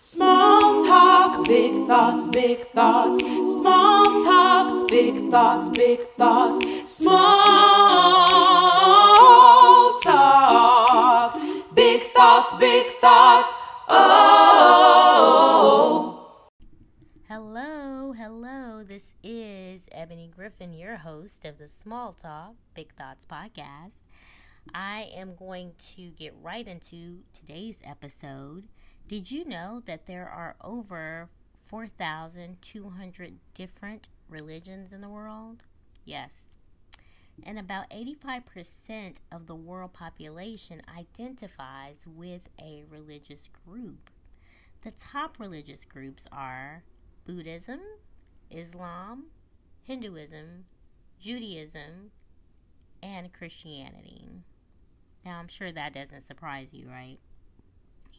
Small talk, big thoughts, big thoughts. Small talk, big thoughts, big thoughts. Small talk, big thoughts, big thoughts. Oh. Hello, hello. This is Ebony Griffin, your host of the Small Talk Big Thoughts podcast. I am going to get right into today's episode. Did you know that there are over 4,200 different religions in the world? Yes. And about 85% of the world population identifies with a religious group. The top religious groups are Buddhism, Islam, Hinduism, Judaism, and Christianity. Now, I'm sure that doesn't surprise you, right?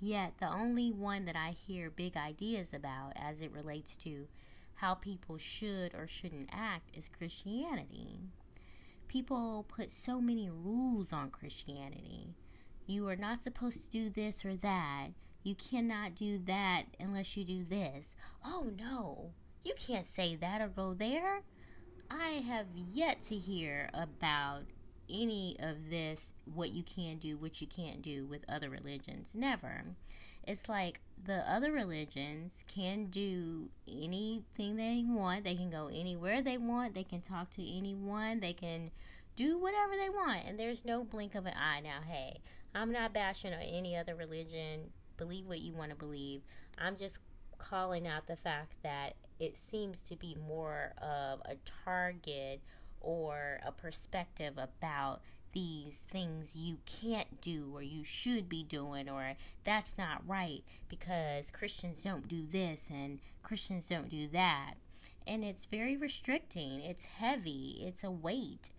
Yet, the only one that I hear big ideas about as it relates to how people should or shouldn't act is Christianity. People put so many rules on Christianity. You are not supposed to do this or that. You cannot do that unless you do this. Oh no, you can't say that or go there. I have yet to hear about any of this, what you can do, what you can't do with other religions. Never. It's like the other religions can do anything they want. They can go anywhere they want. They can talk to anyone. They can do whatever they want. And there's no blink of an eye. Now, hey, I'm not bashing on any other religion. Believe what you want to believe. I'm just calling out the fact that it seems to be more of a target or a perspective about these things you can't do or you should be doing or that's not right because Christians don't do this and Christians don't do that. And it's very restricting. It's heavy. It's a weight.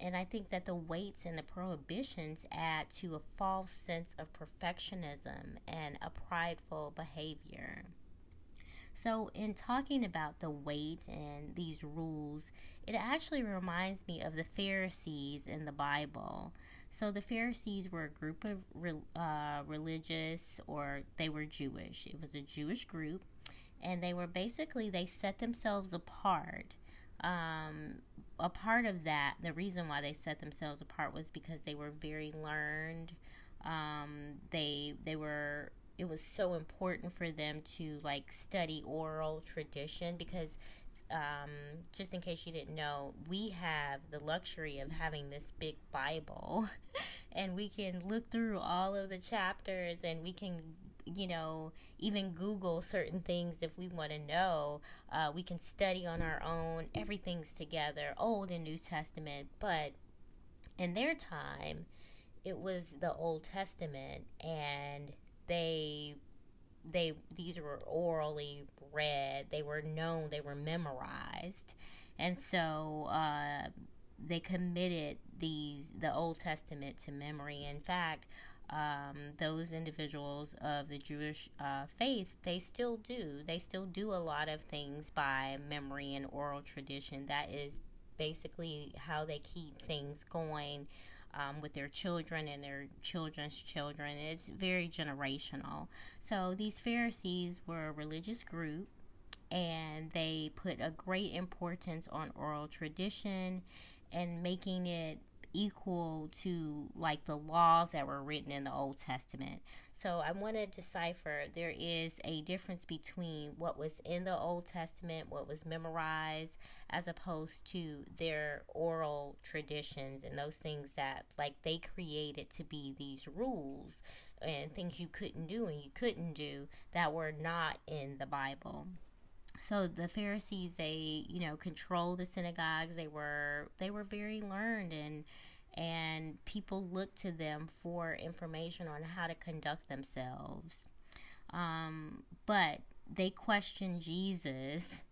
And I think that the weights and the prohibitions add to a false sense of perfectionism and a prideful behavior. So, in talking about the weight and these rules, it actually reminds me of the Pharisees in the Bible. So, the Pharisees were a group of uh, religious, or they were Jewish. It was a Jewish group, and they were basically, they set themselves apart. Um, a part of that, the reason why they set themselves apart was because they were very learned. Um, they they were it was so important for them to like study oral tradition because um, just in case you didn't know, we have the luxury of having this big Bible, and we can look through all of the chapters, and we can, you know, even Google certain things if we want to know. Uh, we can study on our own. Everything's together, Old and New Testament. But in their time, it was the Old Testament, and they they these were orally read. They were known. They were memorized. And so uh, they committed these the old testament to memory. In fact um, those individuals of the jewish uh, faith they still do. They still do a lot of things by memory and oral tradition. That is basically how they keep things going um, with their children and their children's children. It's very generational. So these Pharisees were a religious group and they put a great importance on oral tradition and making it equal to like the laws that were written in the Old Testament. So I want to decipher there is a difference between what was in the Old Testament, what was memorized, as opposed to their oral traditions and those things that like they created to be these rules and things you couldn't do and you couldn't do that were not in the Bible so the pharisees they you know controlled the synagogues they were they were very learned and and people looked to them for information on how to conduct themselves um, but they questioned jesus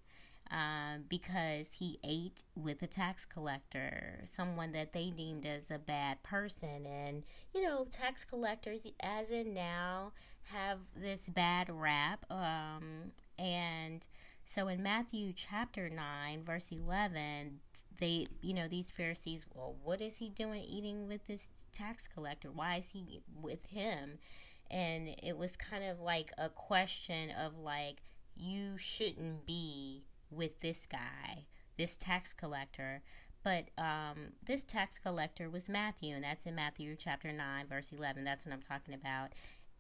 um, because he ate with a tax collector, someone that they deemed as a bad person. And, you know, tax collectors, as in now, have this bad rap. Um, and so in Matthew chapter 9, verse 11, they, you know, these Pharisees, well, what is he doing eating with this tax collector? Why is he with him? and it was kind of like a question of like you shouldn't be with this guy, this tax collector. But um, this tax collector was Matthew, and that's in Matthew chapter 9, verse 11. That's what I'm talking about.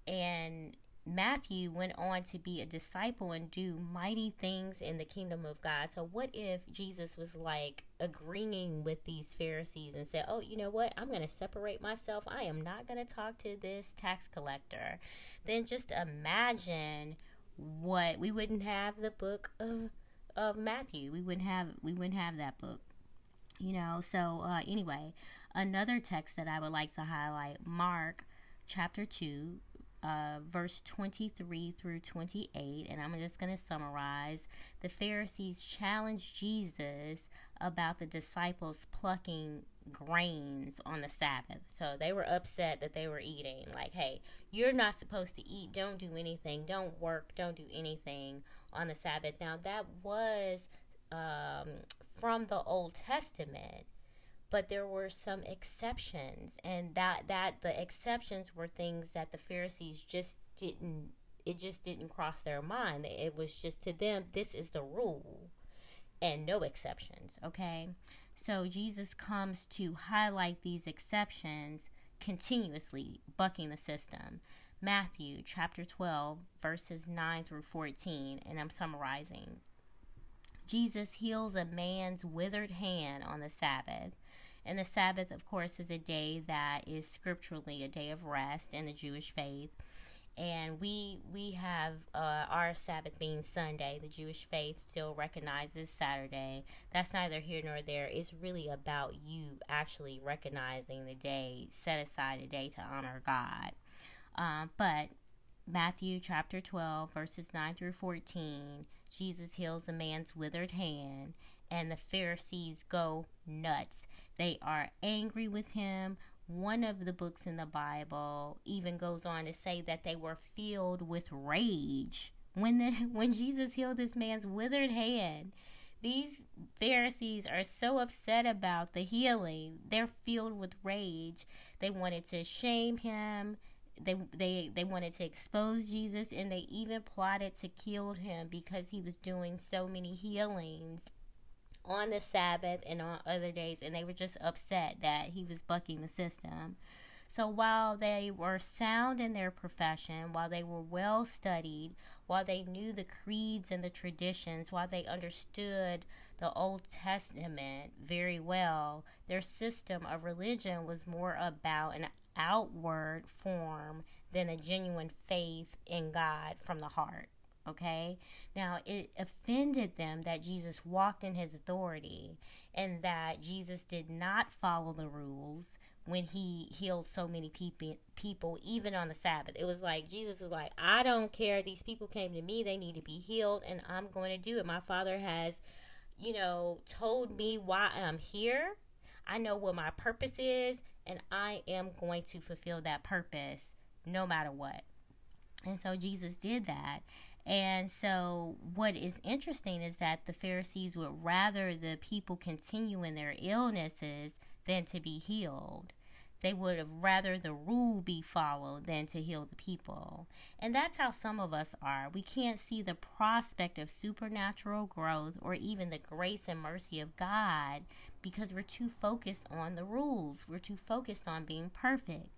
And Matthew went on to be a disciple and do mighty things in the kingdom of God. So, what if Jesus was like agreeing with these Pharisees and said, Oh, you know what? I'm going to separate myself. I am not going to talk to this tax collector. Then just imagine what we wouldn't have the book of of Matthew. We wouldn't have we wouldn't have that book. You know, so uh, anyway, another text that I would like to highlight, Mark chapter 2, uh, verse 23 through 28, and I'm just going to summarize. The Pharisees challenged Jesus about the disciples plucking grains on the Sabbath. So they were upset that they were eating. Like, hey, you're not supposed to eat. Don't do anything. Don't work. Don't do anything on the Sabbath. Now, that was um, from the Old Testament but there were some exceptions and that that the exceptions were things that the pharisees just didn't it just didn't cross their mind. It was just to them this is the rule and no exceptions okay? So jesus comes to highlight these exceptions continuously bucking the system. Matthew chapter 12 verses 9 through 14 and i'm summarizing. Jesus heals a man's withered hand on the Sabbath. And the Sabbath, of course, is a day that is scripturally a day of rest in the Jewish faith. And we we have uh, our Sabbath being Sunday. The Jewish faith still recognizes Saturday. That's neither here nor there. It's really about you actually recognizing the day, set aside a day to honor God. Um, but Matthew chapter 12, verses 9 through 14, Jesus heals a man's withered hand, and the Pharisees go nuts. They are angry with him. One of the books in the Bible even goes on to say that they were filled with rage when the when Jesus healed this man's withered hand. These Pharisees are so upset about the healing. They're filled with rage. They wanted to shame him. They they they wanted to expose Jesus and they even plotted to kill him because he was doing so many healings on the Sabbath and on other days, and they were just upset that he was bucking the system. So while they were sound in their profession, while they were well studied, while they knew the creeds and the traditions, while they understood the Old Testament very well, their system of religion was more about an outward form than a genuine faith in God from the heart. Okay. Now, it offended them that Jesus walked in his authority and that Jesus did not follow the rules when he healed so many people, people even on the Sabbath. It was like Jesus was like, I don't care. These people came to me. They need to be healed, and I'm going to do it. My Father has, you know, told me why I'm here. I know what my purpose is, and I am going to fulfill that purpose no matter what. And so Jesus did that. And so, what is interesting is that the Pharisees would rather the people continue in their illnesses than to be healed. They would have rather the rule be followed than to heal the people. And that's how some of us are. We can't see the prospect of supernatural growth or even the grace and mercy of God because we're too focused on the rules. We're too focused on being perfect.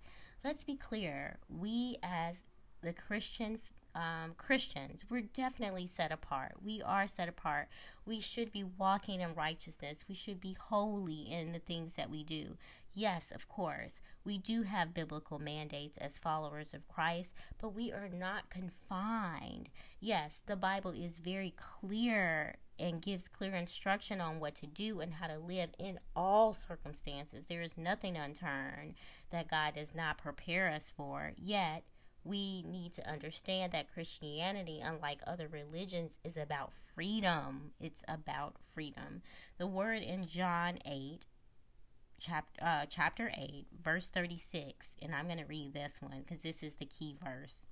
Let's be clear. We, as the Christian um, Christians, we're definitely set apart. We are set apart. We should be walking in righteousness. We should be holy in the things that we do. Yes, of course, we do have biblical mandates as followers of Christ, but we are not confined. Yes, the Bible is very clear and gives clear instruction on what to do and how to live in all circumstances. There is nothing unturned that God does not prepare us for. Yet, we need to understand that Christianity, unlike other religions, is about freedom. It's about freedom. The word in John 8, chapter, uh, chapter 8, verse 36, and I'm going to read this one because this is the key verse.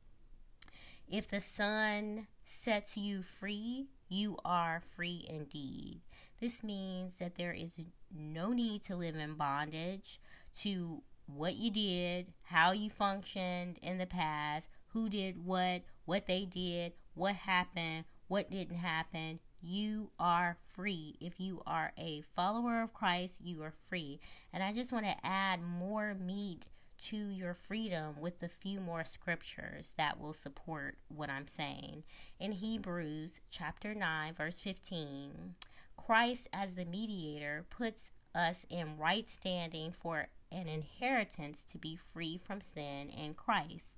If the Son sets you free, you are free indeed. This means that there is no need to live in bondage to what you did, how you functioned in the past, who did what, what they did, what happened, what didn't happen. You are free. If you are a follower of Christ, you are free. And I just want to add more meat to your freedom with a few more scriptures that will support what I'm saying. In Hebrews chapter 9, verse 15, Christ as the mediator puts us in right standing for an inheritance to be free from sin in Christ.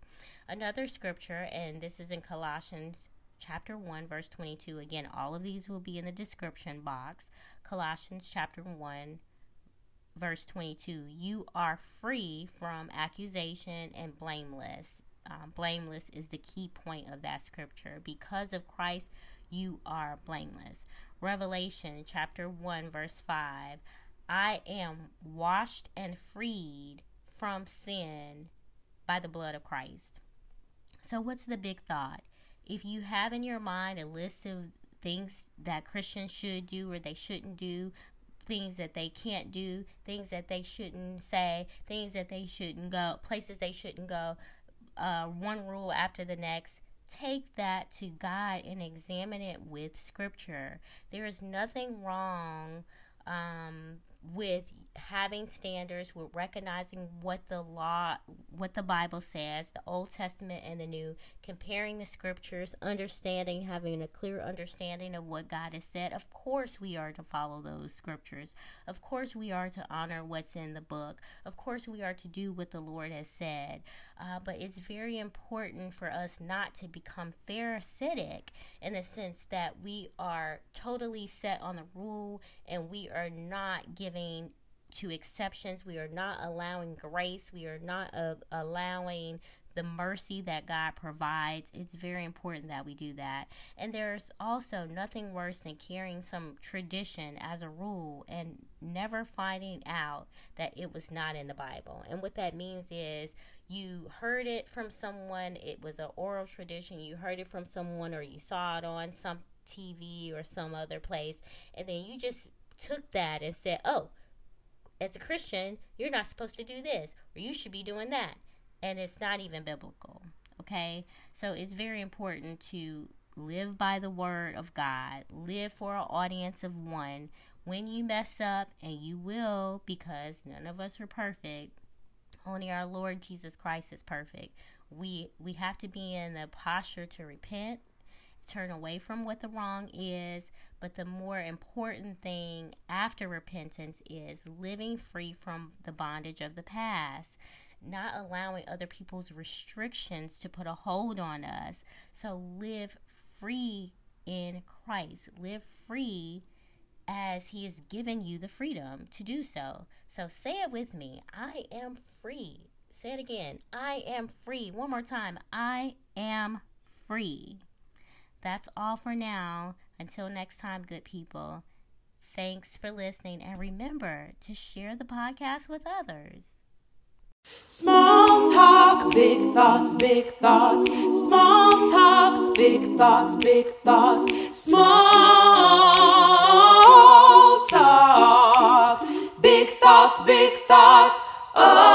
Another scripture, and this is in Colossians chapter 1 verse 22 again all of these will be in the description box. Colossians chapter 1 verse 22 you are free from accusation and blameless. Um, blameless is the key point of that scripture. Because of christ you are blameless. Revelation chapter 1 verse 5 i am washed and freed from sin by the blood of christ so what's the big thought if you have in your mind a list of things that christians should do or they shouldn't do things that they can't do, things that they shouldn't say, things that they shouldn't go, places they shouldn't go, uh, one rule after the next. Take that to God and examine it with Scripture. There is nothing wrong um, with having standards, with recognizing what the law, what the Bible says, the Old Testament and the New, comparing the scriptures, understanding, having a clear understanding of what God has said. Of course, we are to follow those scriptures. Of course, we are to honor what's in the book. Of course, we are to do what the Lord has said. Uh, but it's very important for us not to become Pharisaic in the sense that we are totally set on the rule and we are not giving to exceptions. We are not allowing grace. We are not uh, allowing the mercy that God provides. It's very important that we do that. And there's also nothing worse than carrying some tradition as a rule and never finding out that it was not in the Bible. And what that means is you heard it from someone, it was an oral tradition, you heard it from someone, or you saw it on some TV or some other place, and then you just took that and said, oh, as a Christian, you're not supposed to do this, or you should be doing that. And it's not even biblical. Okay? So it's very important to live by the word of God, live for an audience of one. When you mess up, and you will, because none of us are perfect, only our Lord Jesus Christ is perfect. We we have to be in the posture to repent turn away from what the wrong is. But the more important thing after repentance is living free from the bondage of the past, not allowing other people's restrictions to put a hold on us. So live free in Christ. Live free as He has given you the freedom to do so. So say it with me I am free. Say it again. I am free. One more time. I am free. That's all for now. Until next time, good people. Thanks for listening, and remember to share the podcast with others. Small talk, big thoughts, big thoughts. Small talk, big thoughts, big thoughts. Small talk, big thoughts, big thoughts. Oh.